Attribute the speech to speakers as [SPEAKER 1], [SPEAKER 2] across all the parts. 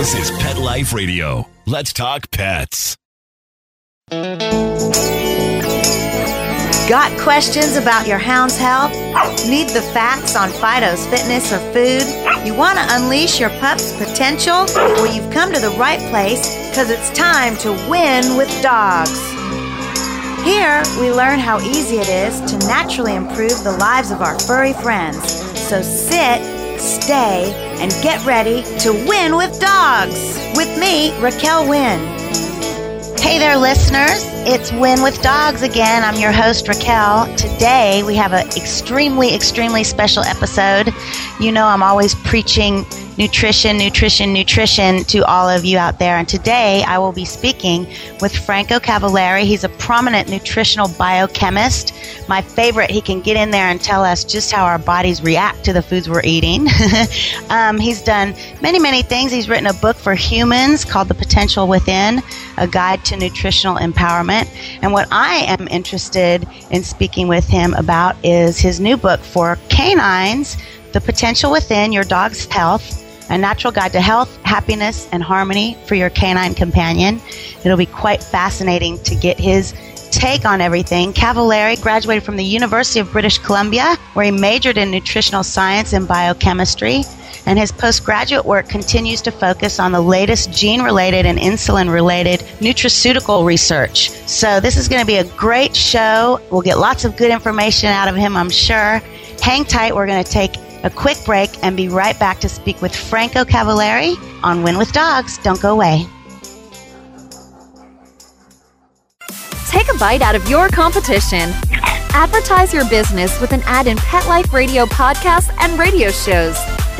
[SPEAKER 1] This is Pet Life Radio. Let's talk pets.
[SPEAKER 2] Got questions about your hound's health? Need the facts on Fido's fitness or food? You want to unleash your pup's potential? Well, you've come to the right place because it's time to win with dogs. Here, we learn how easy it is to naturally improve the lives of our furry friends. So sit stay, and get ready to win with dogs with me, Raquel Wynn. Hey there, listeners. It's Win with Dogs again. I'm your host, Raquel. Today, we have an extremely, extremely special episode. You know, I'm always preaching nutrition, nutrition, nutrition to all of you out there. And today I will be speaking with Franco Cavaleri. He's a prominent nutritional biochemist. My favorite, he can get in there and tell us just how our bodies react to the foods we're eating. um, he's done many, many things. He's written a book for humans called The Potential Within A Guide to Nutritional Empowerment. And what I am interested in speaking with him about is his new book for canines. The Potential Within Your Dog's Health a natural guide to health, happiness, and harmony for your canine companion. It'll be quite fascinating to get his take on everything. Cavaleri graduated from the University of British Columbia, where he majored in nutritional science and biochemistry. And his postgraduate work continues to focus on the latest gene related and insulin related nutraceutical research. So, this is going to be a great show. We'll get lots of good information out of him, I'm sure. Hang tight, we're going to take a quick break, and be right back to speak with Franco Cavaleri on Win with Dogs. Don't go away.
[SPEAKER 3] Take a bite out of your competition. Advertise your business with an ad in Pet Life Radio podcasts and radio shows.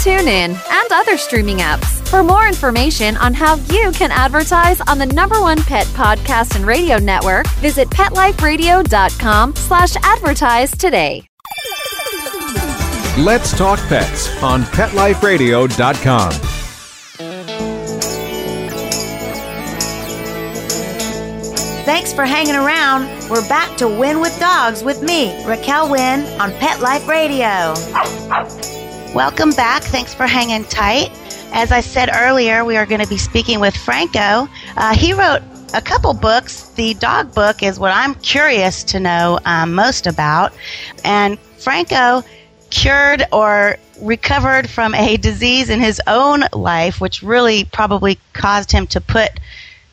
[SPEAKER 3] TuneIn, and other streaming apps. For more information on how you can advertise on the number one pet podcast and radio network, visit PetLifeRadio.com slash advertise today.
[SPEAKER 4] Let's Talk Pets on PetLifeRadio.com.
[SPEAKER 2] Thanks for hanging around. We're back to Win with Dogs with me, Raquel Wynn, on Pet Life Radio. Welcome back. Thanks for hanging tight. As I said earlier, we are going to be speaking with Franco. Uh, he wrote a couple books. The dog book is what I'm curious to know um, most about. And Franco cured or recovered from a disease in his own life, which really probably caused him to put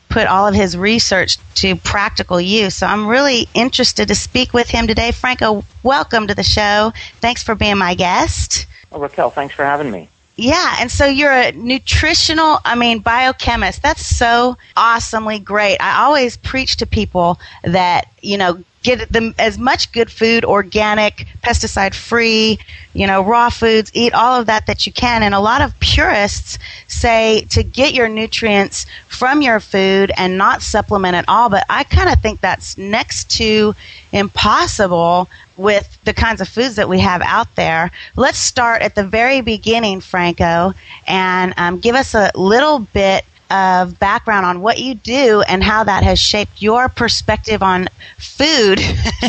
[SPEAKER 2] put all of his research to practical use. So I'm really interested to speak with him today. Franco, welcome to the show. Thanks for being my guest.
[SPEAKER 5] Well, oh, Raquel, thanks for having me.
[SPEAKER 2] Yeah, and so you're a nutritional, I mean, biochemist. That's so awesomely great. I always preach to people that, you know, get them as much good food, organic, pesticide free, you know, raw foods, eat all of that that you can. And a lot of purists say to get your nutrients from your food and not supplement at all, but I kind of think that's next to impossible with the kinds of foods that we have out there. Let's start at the very beginning, Franco, and um, give us a little bit – of background on what you do and how that has shaped your perspective on food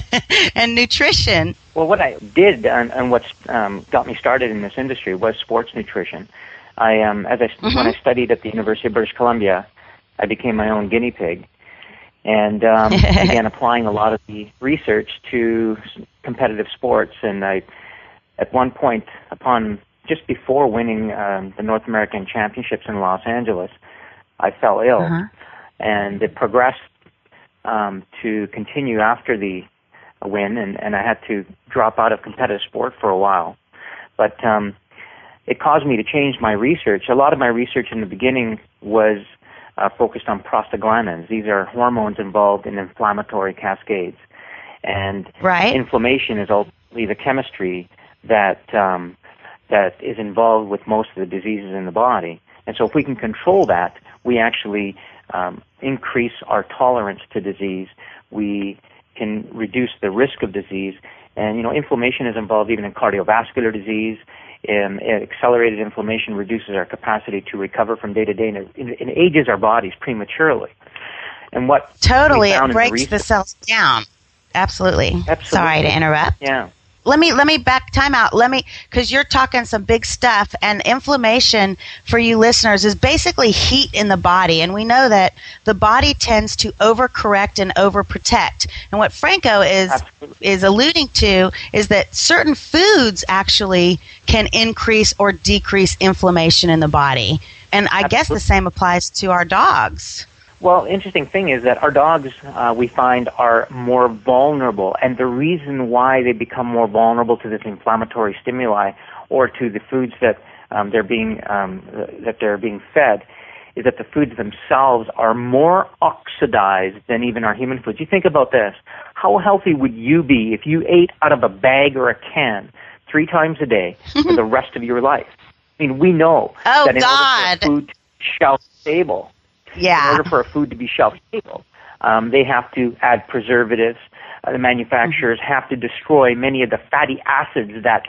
[SPEAKER 2] and nutrition.
[SPEAKER 5] Well, what I did and, and what um, got me started in this industry was sports nutrition. I, um, as I, mm-hmm. when I mm-hmm. studied at the University of British Columbia, I became my own guinea pig, and um, began applying a lot of the research to competitive sports. And I, at one point, upon just before winning um, the North American Championships in Los Angeles, I fell ill, uh-huh. and it progressed um, to continue after the win, and, and I had to drop out of competitive sport for a while. But um, it caused me to change my research. A lot of my research in the beginning was uh, focused on prostaglandins. These are hormones involved in inflammatory cascades, and
[SPEAKER 2] right.
[SPEAKER 5] inflammation is ultimately the chemistry that um, that is involved with most of the diseases in the body. And so, if we can control that, we actually um, increase our tolerance to disease. We can reduce the risk of disease. And you know, inflammation is involved even in cardiovascular disease. And um, accelerated inflammation reduces our capacity to recover from day to day and ages our bodies prematurely.
[SPEAKER 2] And what totally it breaks the, the cells down. Absolutely.
[SPEAKER 5] Absolutely. Sorry
[SPEAKER 2] to interrupt.
[SPEAKER 5] Yeah.
[SPEAKER 2] Let me let
[SPEAKER 5] me
[SPEAKER 2] back time out. Let me, because you're talking some big stuff, and inflammation for you listeners is basically heat in the body. And we know that the body tends to overcorrect and overprotect. And what Franco is, is alluding to is that certain foods actually can increase or decrease inflammation in the body. And I Absolutely. guess the same applies to our dogs.
[SPEAKER 5] Well, interesting thing is that our dogs, uh, we find, are more vulnerable, and the reason why they become more vulnerable to this inflammatory stimuli or to the foods that um, they're being um, that they're being fed is that the foods themselves are more oxidized than even our human foods. You think about this: how healthy would you be if you ate out of a bag or a can three times a day for the rest of your life? I mean, we know
[SPEAKER 2] oh,
[SPEAKER 5] that in
[SPEAKER 2] God.
[SPEAKER 5] order for food to shelf stable yeah. In order for a food to be shelf stable, um, they have to add preservatives. Uh, the manufacturers mm-hmm. have to destroy many of the fatty acids that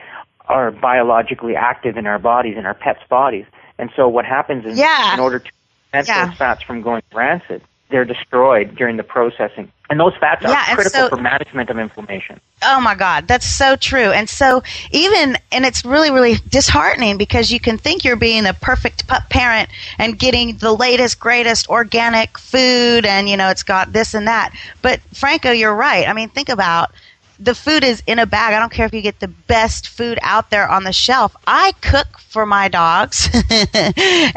[SPEAKER 5] are biologically active in our bodies, in our pets' bodies. And so what happens is, yeah. in order to prevent yeah. those fats from going rancid, they're destroyed during the processing. And those fats yeah, are critical so, for management of inflammation.
[SPEAKER 2] Oh my God, that's so true. And so even and it's really really disheartening because you can think you're being a perfect pup parent and getting the latest greatest organic food and you know it's got this and that. But Franco, you're right. I mean, think about the food is in a bag. I don't care if you get the best food out there on the shelf. I cook for my dogs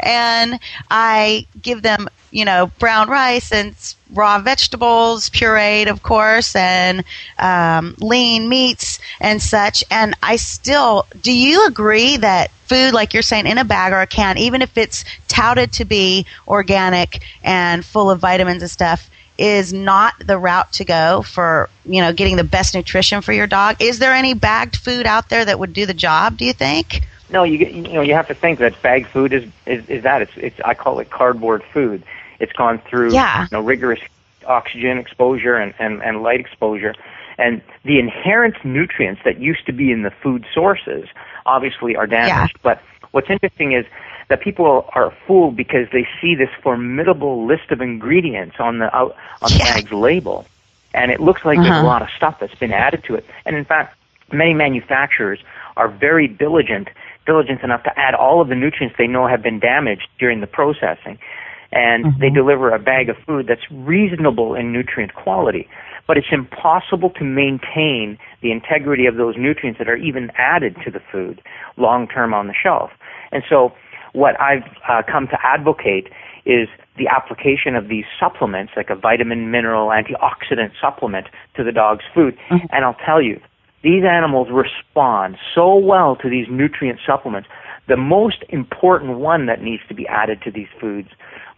[SPEAKER 2] and I give them, you know, brown rice and raw vegetables, pureed, of course, and um, lean meats and such. And I still, do you agree that food, like you're saying, in a bag or a can, even if it's touted to be organic and full of vitamins and stuff, is not the route to go for you know getting the best nutrition for your dog. Is there any bagged food out there that would do the job? Do you think?
[SPEAKER 5] No, you you know you have to think that bagged food is is, is that it's it's I call it cardboard food. It's gone through yeah. you know, rigorous oxygen exposure and, and, and light exposure. And the inherent nutrients that used to be in the food sources obviously are damaged. Yeah. But what's interesting is that people are fooled because they see this formidable list of ingredients on the out, on the bag's label, and it looks like uh-huh. there's a uh-huh. lot of stuff that's been added to it. And in fact, many manufacturers are very diligent diligent enough to add all of the nutrients they know have been damaged during the processing. And mm-hmm. they deliver a bag of food that's reasonable in nutrient quality. But it's impossible to maintain the integrity of those nutrients that are even added to the food long term on the shelf. And so what I've uh, come to advocate is the application of these supplements, like a vitamin, mineral, antioxidant supplement, to the dog's food. Mm-hmm. And I'll tell you, these animals respond so well to these nutrient supplements. The most important one that needs to be added to these foods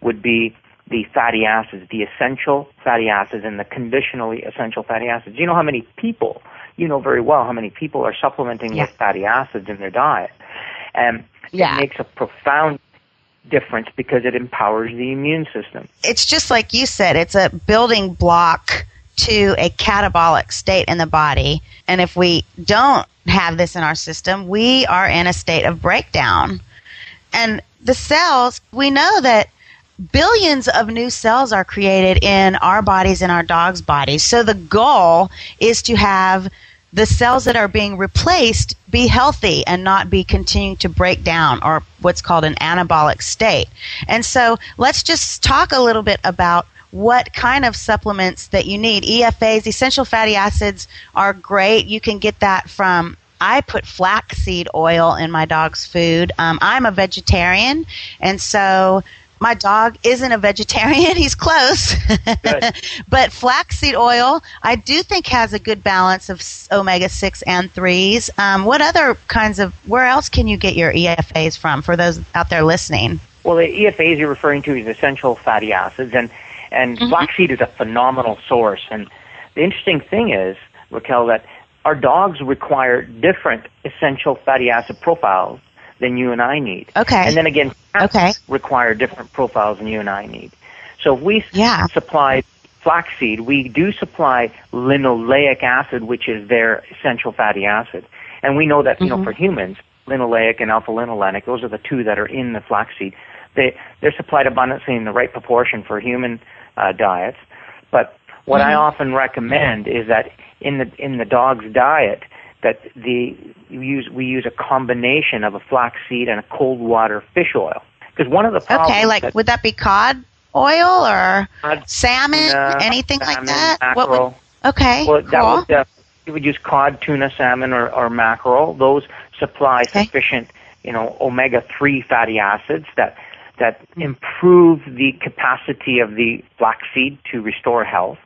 [SPEAKER 5] would be the fatty acids, the essential fatty acids, and the conditionally essential fatty acids. You know how many people, you know very well how many people are supplementing yeah. with fatty acids in their diet. And yeah. it makes a profound difference because it empowers the immune system.
[SPEAKER 2] It's just like you said, it's a building block to a catabolic state in the body. And if we don't have this in our system, we are in a state of breakdown. And the cells, we know that billions of new cells are created in our bodies and our dog's bodies. So the goal is to have the cells that are being replaced be healthy and not be continuing to break down or what's called an anabolic state. And so let's just talk a little bit about what kind of supplements that you need. EFAs, essential fatty acids, are great. You can get that from I put flaxseed oil in my dog's food. Um, I'm a vegetarian, and so my dog isn't a vegetarian. He's close. but flaxseed oil, I do think, has a good balance of omega 6 and 3s. Um, what other kinds of, where else can you get your EFAs from for those out there listening?
[SPEAKER 5] Well, the EFAs you're referring to is essential fatty acids, and, and mm-hmm. flaxseed is a phenomenal source. And the interesting thing is, Raquel, that our dogs require different essential fatty acid profiles than you and I need.
[SPEAKER 2] Okay.
[SPEAKER 5] And then again,
[SPEAKER 2] okay.
[SPEAKER 5] require different profiles than you and I need. So if we
[SPEAKER 2] yeah.
[SPEAKER 5] supply flaxseed, we do supply linoleic acid, which is their essential fatty acid. And we know that, you mm-hmm. know, for humans, linoleic and alpha linolenic, those are the two that are in the flaxseed. They, they're supplied abundantly in the right proportion for human uh, diets. But what mm-hmm. I often recommend is that in the, in the dog's diet, that the use we use a combination of a flaxseed and a cold water fish oil
[SPEAKER 2] because one of the problems okay like that, would that be cod oil or cod, salmon anything
[SPEAKER 5] salmon,
[SPEAKER 2] like that
[SPEAKER 5] mackerel.
[SPEAKER 2] Would, okay
[SPEAKER 5] well
[SPEAKER 2] cool. that would, uh,
[SPEAKER 5] you would use cod tuna salmon or, or mackerel those supply okay. sufficient you know omega-3 fatty acids that that mm. improve the capacity of the flaxseed to restore health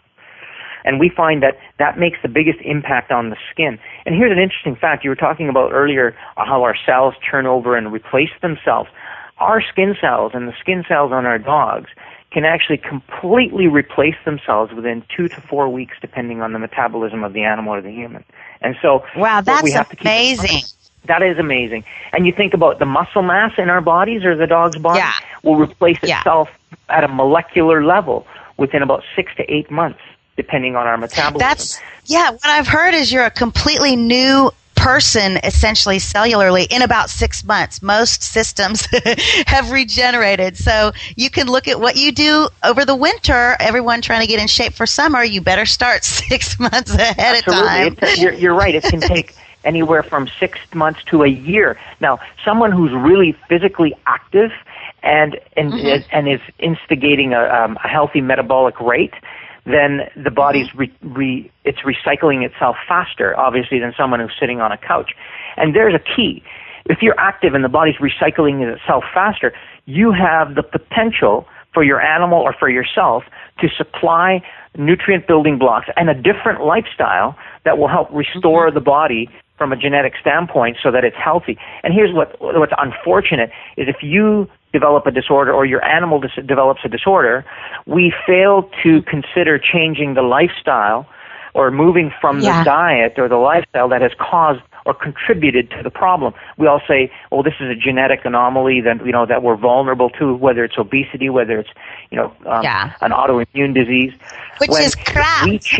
[SPEAKER 5] and we find that that makes the biggest impact on the skin. And here's an interesting fact. You were talking about earlier uh, how our cells turn over and replace themselves. Our skin cells and the skin cells on our dogs can actually completely replace themselves within two to four weeks, depending on the metabolism of the animal or the human. And so,
[SPEAKER 2] wow, that's amazing.
[SPEAKER 5] That is amazing. And you think about the muscle mass in our bodies or the dog's body yeah. will replace itself yeah. at a molecular level within about six to eight months depending on our metabolism.
[SPEAKER 2] That's yeah. What I've heard is you're a completely new person essentially cellularly in about six months. Most systems have regenerated. So you can look at what you do over the winter. Everyone trying to get in shape for summer, you better start six months ahead Absolutely. of time.
[SPEAKER 5] You're, you're right. It can take anywhere from six months to a year. Now, someone who's really physically active and and mm-hmm. and is instigating a, um, a healthy metabolic rate then the body's mm-hmm. re, re, it's recycling itself faster, obviously, than someone who's sitting on a couch. And there's a key. If you're active and the body's recycling itself faster, you have the potential for your animal or for yourself to supply nutrient building blocks and a different lifestyle that will help restore mm-hmm. the body from a genetic standpoint so that it's healthy. And here's what what's unfortunate is if you develop a disorder or your animal dis- develops a disorder, we fail to consider changing the lifestyle or moving from yeah. the diet or the lifestyle that has caused or contributed to the problem. We all say, "Well, this is a genetic anomaly that you know that we're vulnerable to, whether it's obesity, whether it's you know um, yeah. an autoimmune disease."
[SPEAKER 2] Which when is crap. Change-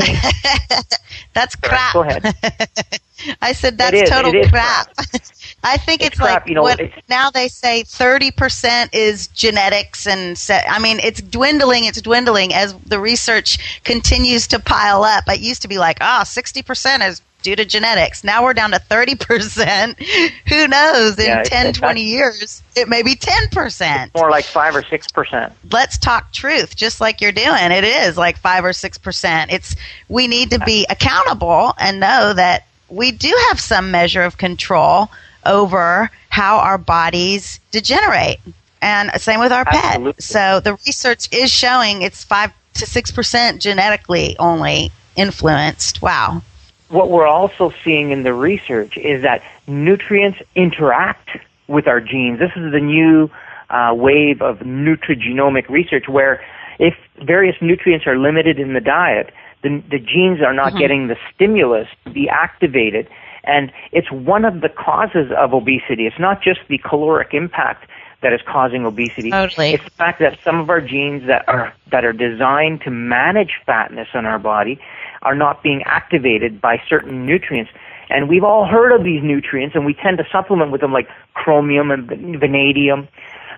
[SPEAKER 2] that's crap.
[SPEAKER 5] Go ahead.
[SPEAKER 2] I said that's total crap. crap. I think it's, it's crap, like you know, what it's, now they say 30% is genetics and se- I mean it's dwindling it's dwindling as the research continues to pile up. It used to be like, "Ah, oh, 60% is due to genetics. Now we're down to 30%. Who knows? In yeah, 10, 20 years, it may be 10%. It's
[SPEAKER 5] more like 5 or 6%.
[SPEAKER 2] Let's talk truth, just like you're doing. It is like 5 or 6%. It's we need to be accountable and know that we do have some measure of control over how our bodies degenerate. And same with our Absolutely. pet. So the research is showing it's 5 to 6% genetically only influenced. Wow
[SPEAKER 5] what we're also seeing in the research is that nutrients interact with our genes. This is the new uh, wave of nutrigenomic research where if various nutrients are limited in the diet, the, the genes are not mm-hmm. getting the stimulus to be activated. And it's one of the causes of obesity. It's not just the caloric impact that is causing obesity.
[SPEAKER 2] Totally.
[SPEAKER 5] It's the fact that some of our genes that are that are designed to manage fatness in our body are not being activated by certain nutrients. And we've all heard of these nutrients, and we tend to supplement with them like chromium and vanadium,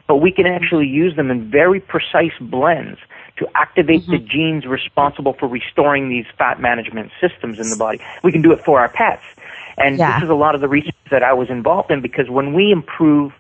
[SPEAKER 5] but we can actually use them in very precise blends to activate mm-hmm. the genes responsible for restoring these fat management systems in the body. We can do it for our pets. And yeah. this is a lot of the research that I was involved in because when we improve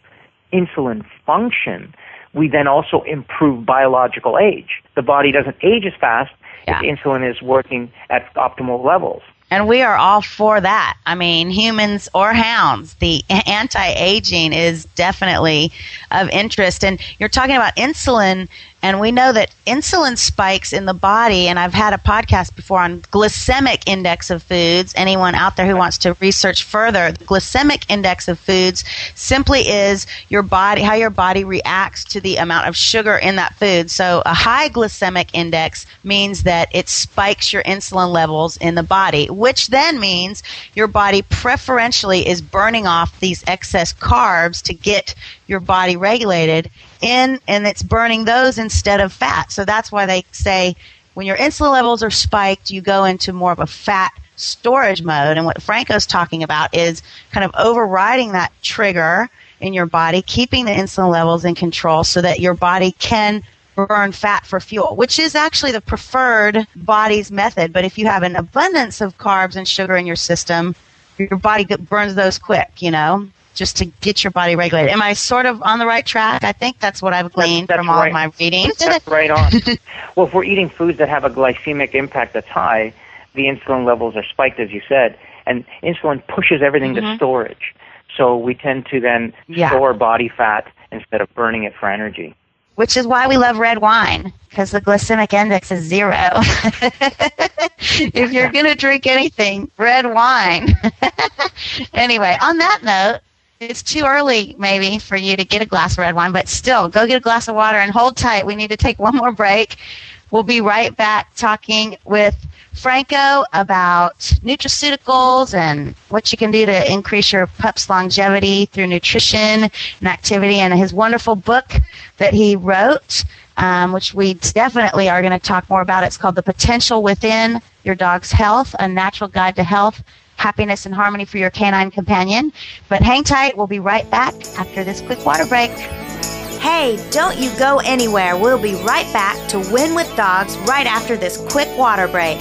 [SPEAKER 5] insulin function, we then also improve biological age. The body doesn't age as fast, yeah. if insulin is working at optimal levels.
[SPEAKER 2] And we are all for that. I mean, humans or hounds, the anti aging is definitely of interest. And you're talking about insulin and we know that insulin spikes in the body, and I've had a podcast before on glycemic index of foods. Anyone out there who wants to research further, the glycemic index of foods simply is your body how your body reacts to the amount of sugar in that food. So a high glycemic index means that it spikes your insulin levels in the body, which then means your body preferentially is burning off these excess carbs to get your body regulated in and it's burning those instead of fat. So that's why they say when your insulin levels are spiked, you go into more of a fat storage mode. And what Franco's talking about is kind of overriding that trigger in your body, keeping the insulin levels in control so that your body can burn fat for fuel, which is actually the preferred body's method. But if you have an abundance of carbs and sugar in your system, your body burns those quick, you know? just to get your body regulated. Am I sort of on the right track? I think that's what I've gleaned that's, that's from on of my reading.
[SPEAKER 5] That's right on. well, if we're eating foods that have a glycemic impact that's high, the insulin levels are spiked, as you said, and insulin pushes everything mm-hmm. to storage. So we tend to then yeah. store body fat instead of burning it for energy.
[SPEAKER 2] Which is why we love red wine, because the glycemic index is zero. if you're going to drink anything, red wine. anyway, on that note, it's too early maybe for you to get a glass of red wine, but still go get a glass of water and hold tight. We need to take one more break. We'll be right back talking with Franco about nutraceuticals and what you can do to increase your pup's longevity through nutrition and activity, and his wonderful book that he wrote, um, which we definitely are going to talk more about. It's called The Potential Within Your Dog's Health A Natural Guide to Health happiness and harmony for your canine companion. But hang tight, we'll be right back after this quick water break. Hey, don't you go anywhere. We'll be right back to Win with Dogs right after this quick water break.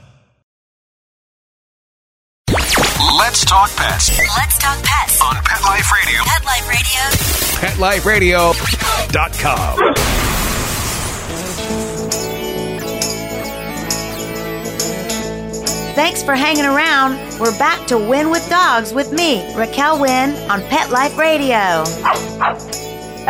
[SPEAKER 4] Let's talk pets. Let's talk pets on Pet Life Radio. Pet Life Radio. PetLifeRadio.com.
[SPEAKER 2] Thanks for hanging around. We're back to Win with Dogs with me, Raquel Wynn, on Pet Life Radio.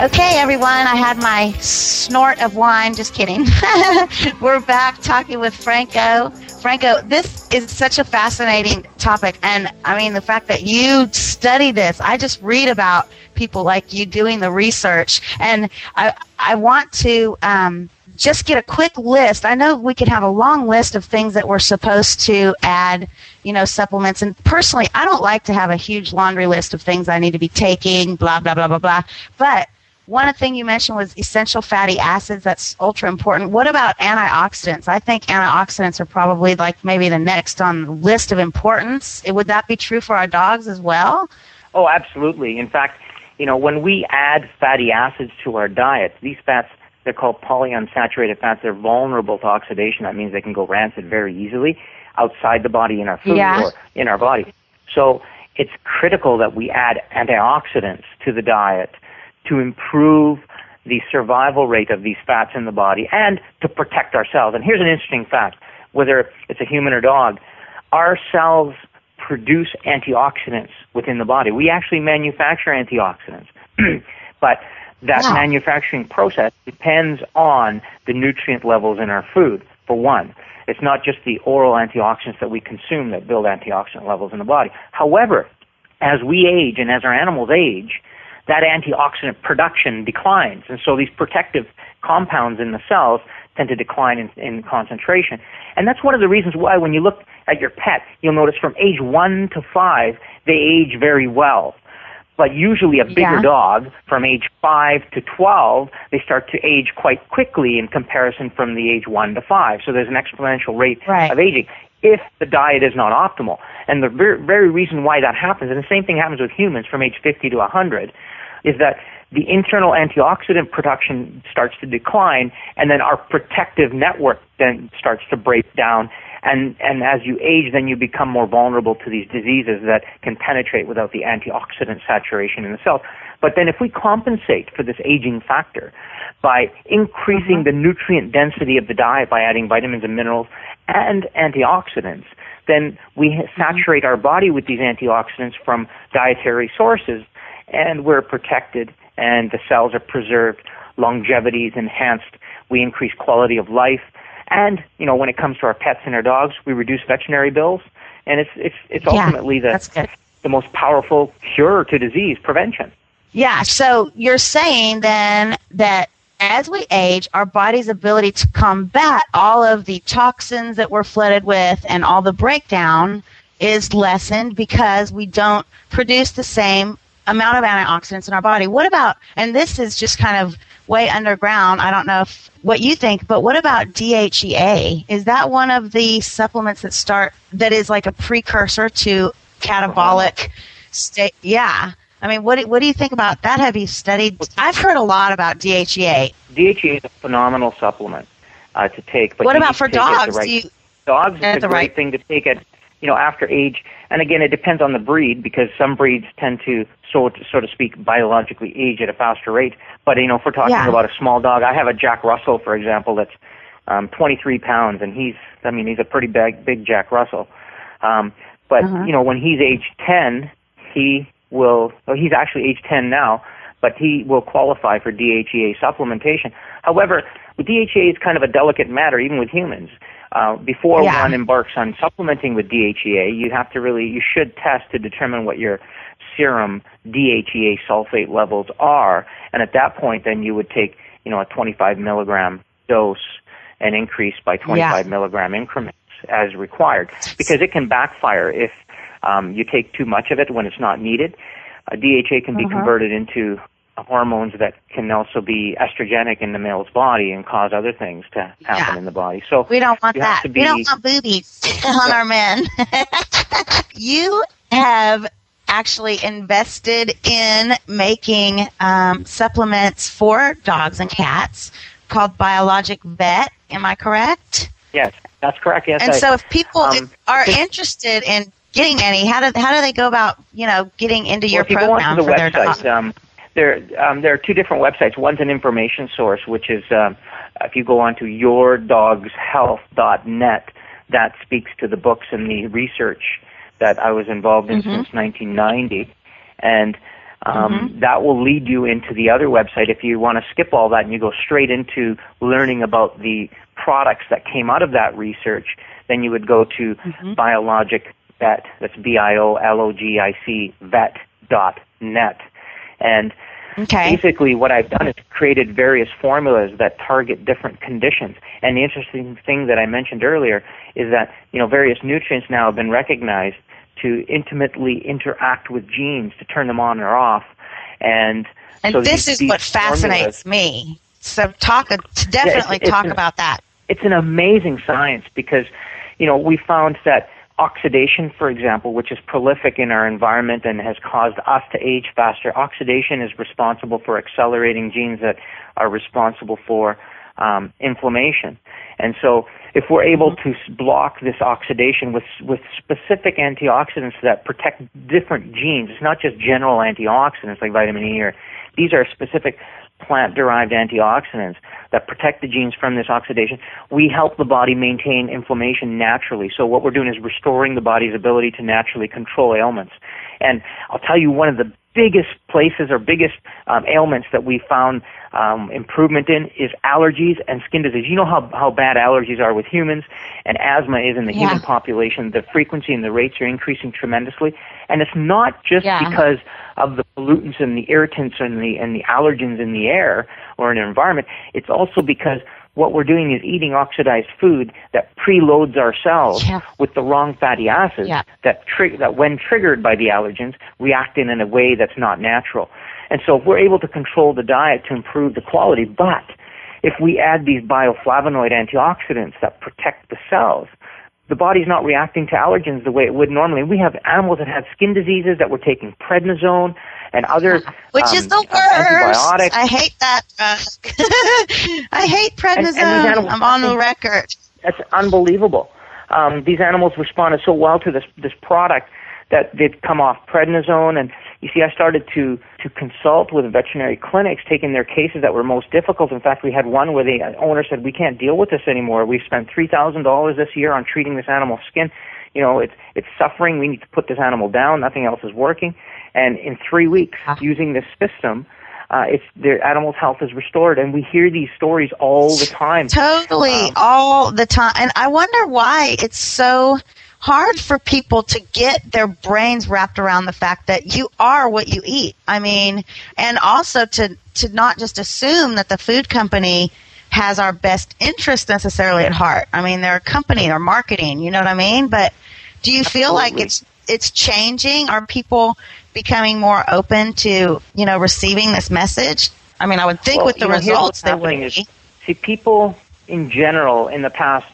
[SPEAKER 2] Okay, everyone, I had my snort of wine. Just kidding. We're back talking with Franco Franco, this is such a fascinating topic. And I mean, the fact that you study this, I just read about people like you doing the research. And I, I want to um, just get a quick list. I know we could have a long list of things that we're supposed to add, you know, supplements. And personally, I don't like to have a huge laundry list of things I need to be taking, blah, blah, blah, blah, blah. But one thing you mentioned was essential fatty acids. That's ultra important. What about antioxidants? I think antioxidants are probably like maybe the next on the list of importance. Would that be true for our dogs as well?
[SPEAKER 5] Oh, absolutely. In fact, you know, when we add fatty acids to our diets, these fats, they're called polyunsaturated fats. They're vulnerable to oxidation. That means they can go rancid very easily outside the body in our food yeah. or in our body. So it's critical that we add antioxidants to the diet to improve the survival rate of these fats in the body and to protect ourselves. And here's an interesting fact whether it's a human or dog, our cells produce antioxidants within the body. We actually manufacture antioxidants. but that manufacturing process depends on the nutrient levels in our food, for one. It's not just the oral antioxidants that we consume that build antioxidant levels in the body. However, as we age and as our animals age, that antioxidant production declines. And so these protective compounds in the cells tend to decline in, in concentration. And that's one of the reasons why when you look at your pet, you'll notice from age one to five, they age very well. But usually a bigger yeah. dog from age five to 12, they start to age quite quickly in comparison from the age one to five. So there's an exponential rate right. of aging if the diet is not optimal. And the very reason why that happens, and the same thing happens with humans from age 50 to 100, is that the internal antioxidant production starts to decline, and then our protective network then starts to break down. And, and as you age, then you become more vulnerable to these diseases that can penetrate without the antioxidant saturation in the cells. But then if we compensate for this aging factor by increasing mm-hmm. the nutrient density of the diet by adding vitamins and minerals and antioxidants, then we mm-hmm. saturate our body with these antioxidants from dietary sources and we're protected and the cells are preserved, longevity is enhanced, we increase quality of life, and you know when it comes to our pets and our dogs, we reduce veterinary bills, and it's it's it's ultimately yeah, the the most powerful cure to disease prevention.
[SPEAKER 2] Yeah. So you're saying then that as we age, our body's ability to combat all of the toxins that we're flooded with and all the breakdown is lessened because we don't produce the same amount of antioxidants in our body. What about, and this is just kind of way underground, I don't know if, what you think, but what about DHEA? Is that one of the supplements that start, that is like a precursor to catabolic state? Yeah. I mean, what do, what do you think about that? Have you studied? I've heard a lot about DHEA.
[SPEAKER 5] DHEA is a phenomenal supplement uh, to take.
[SPEAKER 2] But what about for dogs? Right,
[SPEAKER 5] you, dogs is a great right. thing to take at you know after age. And again, it depends on the breed because some breeds tend to so to, so to speak biologically age at a faster rate. But you know, if we're talking yeah. about a small dog, I have a Jack Russell, for example, that's um, 23 pounds, and he's I mean he's a pretty big big Jack Russell. Um, but uh-huh. you know, when he's age 10, he will, well, he's actually age 10 now, but he will qualify for DHEA supplementation. However, DHEA is kind of a delicate matter, even with humans. Uh, before yeah. one embarks on supplementing with DHEA, you have to really, you should test to determine what your serum DHEA sulfate levels are. And at that point, then you would take, you know, a 25 milligram dose and increase by 25 yeah. milligram increments as required because it can backfire if um, you take too much of it when it's not needed. Uh, DHA can be uh-huh. converted into hormones that can also be estrogenic in the male's body and cause other things to happen yeah. in the body.
[SPEAKER 2] So we don't want that. Be, we don't want boobies on our men. you have actually invested in making um, supplements for dogs and cats called Biologic Vet. Am I correct?
[SPEAKER 5] Yes, that's correct. Yes.
[SPEAKER 2] And I, so, if people um, are interested in getting any? How do how do they go about you know getting into well, your
[SPEAKER 5] well,
[SPEAKER 2] program you go
[SPEAKER 5] onto the for
[SPEAKER 2] their
[SPEAKER 5] um, there um, there are two different websites. One's an information source, which is um, if you go onto yourdogshealth.net, that speaks to the books and the research that I was involved in mm-hmm. since 1990, and um, mm-hmm. that will lead you into the other website if you want to skip all that and you go straight into learning about the products that came out of that research. Then you would go to mm-hmm. biologic vet. That's B I O L O G I C vet dot net. And okay. basically, what I've done is created various formulas that target different conditions. And the interesting thing that I mentioned earlier is that you know various nutrients now have been recognized to intimately interact with genes to turn them on or off.
[SPEAKER 2] And and so this these, is these what fascinates me. So talk uh, definitely yeah, it's, it's talk an, about that.
[SPEAKER 5] It's an amazing science because you know we found that Oxidation, for example, which is prolific in our environment and has caused us to age faster, oxidation is responsible for accelerating genes that are responsible for um, inflammation. And so, if we're able mm-hmm. to block this oxidation with with specific antioxidants that protect different genes, it's not just general antioxidants like vitamin E or these are specific plant derived antioxidants that protect the genes from this oxidation. We help the body maintain inflammation naturally. So, what we're doing is restoring the body's ability to naturally control ailments. And I'll tell you one of the biggest places or biggest um, ailments that we found um, improvement in is allergies and skin disease. You know how, how bad allergies are with humans, and asthma is in the yeah. human population. The frequency and the rates are increasing tremendously, and it's not just yeah. because of the pollutants and the irritants and the and the allergens in the air or in the environment. It's also because what we're doing is eating oxidized food that preloads our cells yeah. with the wrong fatty acids yeah. that, tri- that, when triggered by the allergens, react in, in a way that's not natural. And so if we're able to control the diet to improve the quality, but if we add these bioflavonoid antioxidants that protect the cells, the body's not reacting to allergens the way it would normally. We have animals that have skin diseases that were taking prednisone and other
[SPEAKER 2] which um, is the uh, worst. I hate that I hate prednisone. And, and animals, I'm on the record.
[SPEAKER 5] That's unbelievable. Um, these animals responded so well to this this product that they'd come off prednisone and you see, I started to to consult with veterinary clinics, taking their cases that were most difficult. In fact, we had one where the owner said, "We can't deal with this anymore. We've spent three thousand dollars this year on treating this animal's skin. You know, it's it's suffering. We need to put this animal down. Nothing else is working." And in three weeks, ah. using this system, uh, it's their animal's health is restored, and we hear these stories all the time.
[SPEAKER 2] Totally, um, all the time, and I wonder why it's so hard for people to get their brains wrapped around the fact that you are what you eat. I mean, and also to to not just assume that the food company has our best interest necessarily at heart. I mean, they're a company, they're marketing, you know what I mean? But do you feel Absolutely. like it's it's changing? Are people becoming more open to, you know, receiving this message? I mean, I would think well, with the know, results they would. Is,
[SPEAKER 5] see, people in general in the past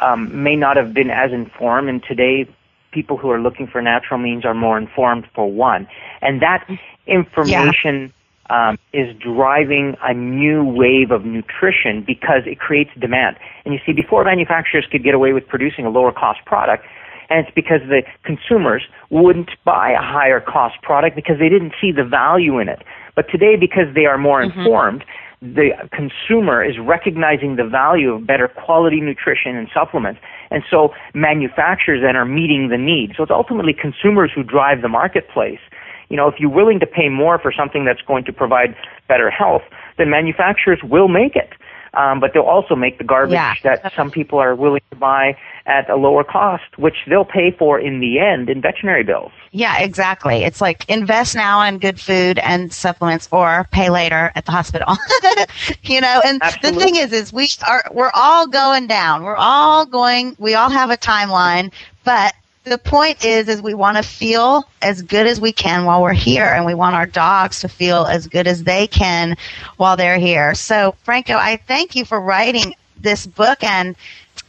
[SPEAKER 5] um, may not have been as informed, and today people who are looking for natural means are more informed for one, and that information. Yeah. Um, is driving a new wave of nutrition because it creates demand. And you see, before manufacturers could get away with producing a lower cost product, and it's because the consumers wouldn't buy a higher cost product because they didn't see the value in it. But today, because they are more mm-hmm. informed, the consumer is recognizing the value of better quality nutrition and supplements. And so manufacturers then are meeting the need. So it's ultimately consumers who drive the marketplace. You know, if you're willing to pay more for something that's going to provide better health, then manufacturers will make it um, but they'll also make the garbage yeah. that some people are willing to buy at a lower cost, which they'll pay for in the end in veterinary bills.
[SPEAKER 2] Yeah, exactly. It's like invest now in good food and supplements, or pay later at the hospital. you know, and Absolutely. the thing is, is we are we're all going down. We're all going. We all have a timeline, but the point is is we want to feel as good as we can while we're here and we want our dogs to feel as good as they can while they're here so franco i thank you for writing this book and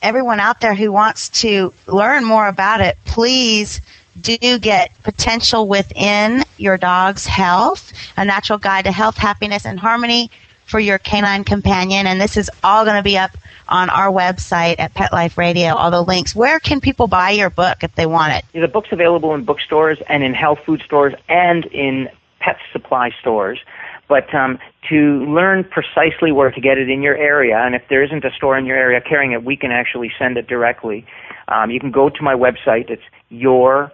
[SPEAKER 2] everyone out there who wants to learn more about it please do get potential within your dog's health a natural guide to health happiness and harmony for your canine companion. And this is all going to be up on our website at Pet Life Radio, all the links. Where can people buy your book if they want it?
[SPEAKER 5] The book's available in bookstores and in health food stores and in pet supply stores. But um, to learn precisely where to get it in your area, and if there isn't a store in your area carrying it, we can actually send it directly. Um, you can go to my website. It's yourdogshealth.net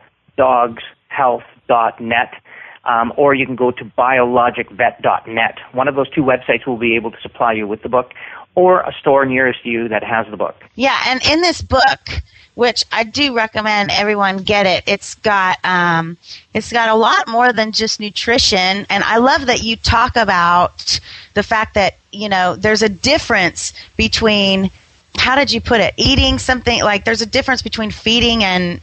[SPEAKER 5] um, or you can go to biologicvet.net. One of those two websites will be able to supply you with the book, or a store nearest you that has the book.
[SPEAKER 2] Yeah, and in this book, which I do recommend everyone get it. It's got um, it's got a lot more than just nutrition, and I love that you talk about the fact that you know there's a difference between how did you put it eating something like there's a difference between feeding and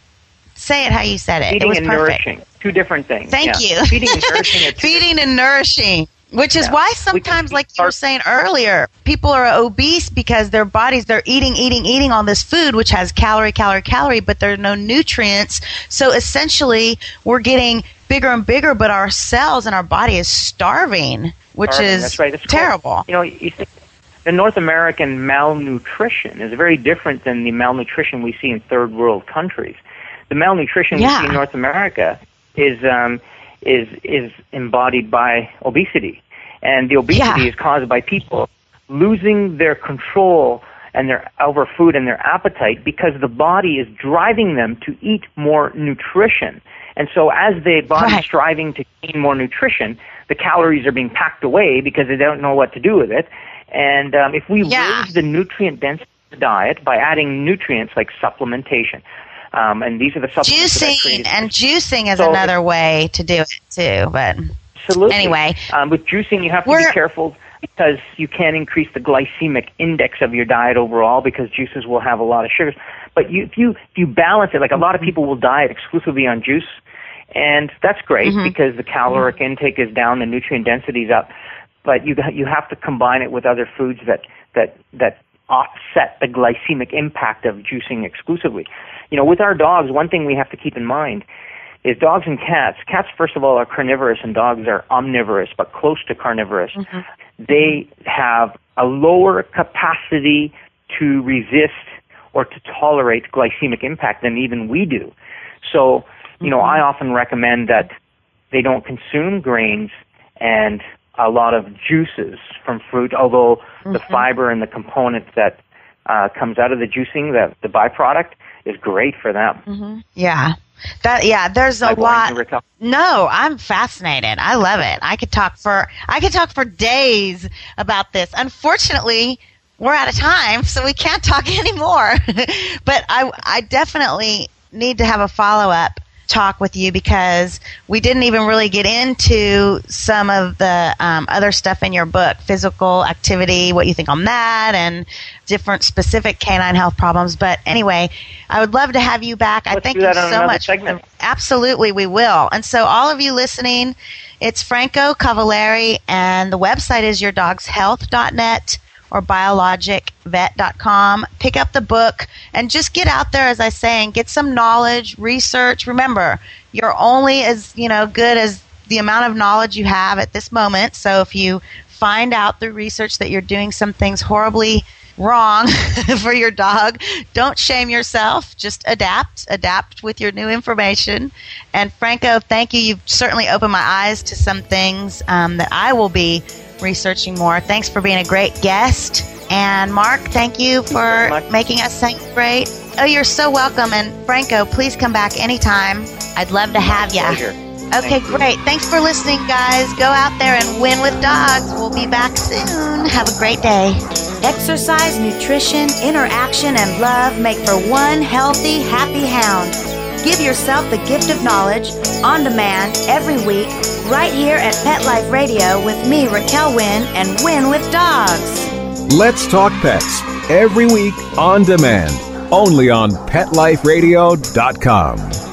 [SPEAKER 2] say it how you said it. Feeding it was
[SPEAKER 5] and
[SPEAKER 2] perfect.
[SPEAKER 5] nourishing two different things.
[SPEAKER 2] Thank yeah.
[SPEAKER 5] you. Feeding and nourishing.
[SPEAKER 2] Feeding and nourishing. Which is yeah. why sometimes, like you were saying earlier, people are obese because their bodies, they're eating, eating, eating all this food, which has calorie, calorie, calorie, but there are no nutrients. So essentially, we're getting bigger and bigger, but our cells and our body is starving, which starving.
[SPEAKER 5] is
[SPEAKER 2] right. terrible.
[SPEAKER 5] Cool. You know, you think the North American malnutrition is very different than the malnutrition we see in third world countries. The malnutrition yeah. we see in North America is um, is is embodied by obesity, and the obesity yeah. is caused by people losing their control and their over food and their appetite because the body is driving them to eat more nutrition. And so as the body right. striving to gain more nutrition, the calories are being packed away because they don't know what to do with it. And um, if we yeah. raise the nutrient density of the diet by adding nutrients like supplementation, um, and these are the supplements. Juicing
[SPEAKER 2] and juicing is so another way to do it too. But
[SPEAKER 5] absolutely.
[SPEAKER 2] anyway,
[SPEAKER 5] um, with juicing, you have to be careful because you can increase the glycemic index of your diet overall because juices will have a lot of sugars. But you, if you if you balance it, like a lot of mm-hmm. people will diet exclusively on juice, and that's great mm-hmm. because the caloric mm-hmm. intake is down, the nutrient density's up. But you you have to combine it with other foods that that that offset the glycemic impact of juicing exclusively. You know, with our dogs, one thing we have to keep in mind is dogs and cats. Cats, first of all, are carnivorous and dogs are omnivorous, but close to carnivorous. Mm-hmm. They have a lower capacity to resist or to tolerate glycemic impact than even we do. So, you know, mm-hmm. I often recommend that they don't consume grains and a lot of juices from fruit, although mm-hmm. the fiber and the component that uh, comes out of the juicing, that the byproduct, is great for them.
[SPEAKER 2] Mm-hmm. Yeah. That yeah, there's a lot. No, I'm fascinated. I love it. I could talk for I could talk for days about this. Unfortunately, we're out of time, so we can't talk anymore. but I I definitely need to have a follow up talk with you because we didn't even really get into some of the um, other stuff in your book physical activity, what you think on that, and different specific canine health problems. But anyway, I would love to have you back. Let's I thank you so much. Segment. Absolutely, we will. And so, all of you listening, it's Franco Cavaleri, and the website is yourdogshealth.net or biologicvet.com. Pick up the book and just get out there, as I say, and get some knowledge, research. Remember, you're only as you know good as the amount of knowledge you have at this moment. So if you find out through research that you're doing some things horribly wrong for your dog, don't shame yourself. Just adapt. Adapt with your new information. And Franco, thank you. You've certainly opened my eyes to some things um, that I will be researching more. Thanks for being a great guest. And Mark, thank you for thank you making us celebrate. Oh, you're so welcome. And Franco, please come back anytime. I'd love to have you. Okay, thank great. You. Thanks for listening, guys. Go out there and win with dogs. We'll be back soon. Have a great day. Exercise, nutrition, interaction, and love make for one healthy, happy hound. Give yourself the gift of knowledge on demand every week right here at Pet Life Radio with me, Raquel Wynn, and Win with Dogs. Let's Talk Pets, every week on demand, only on PetLifeRadio.com.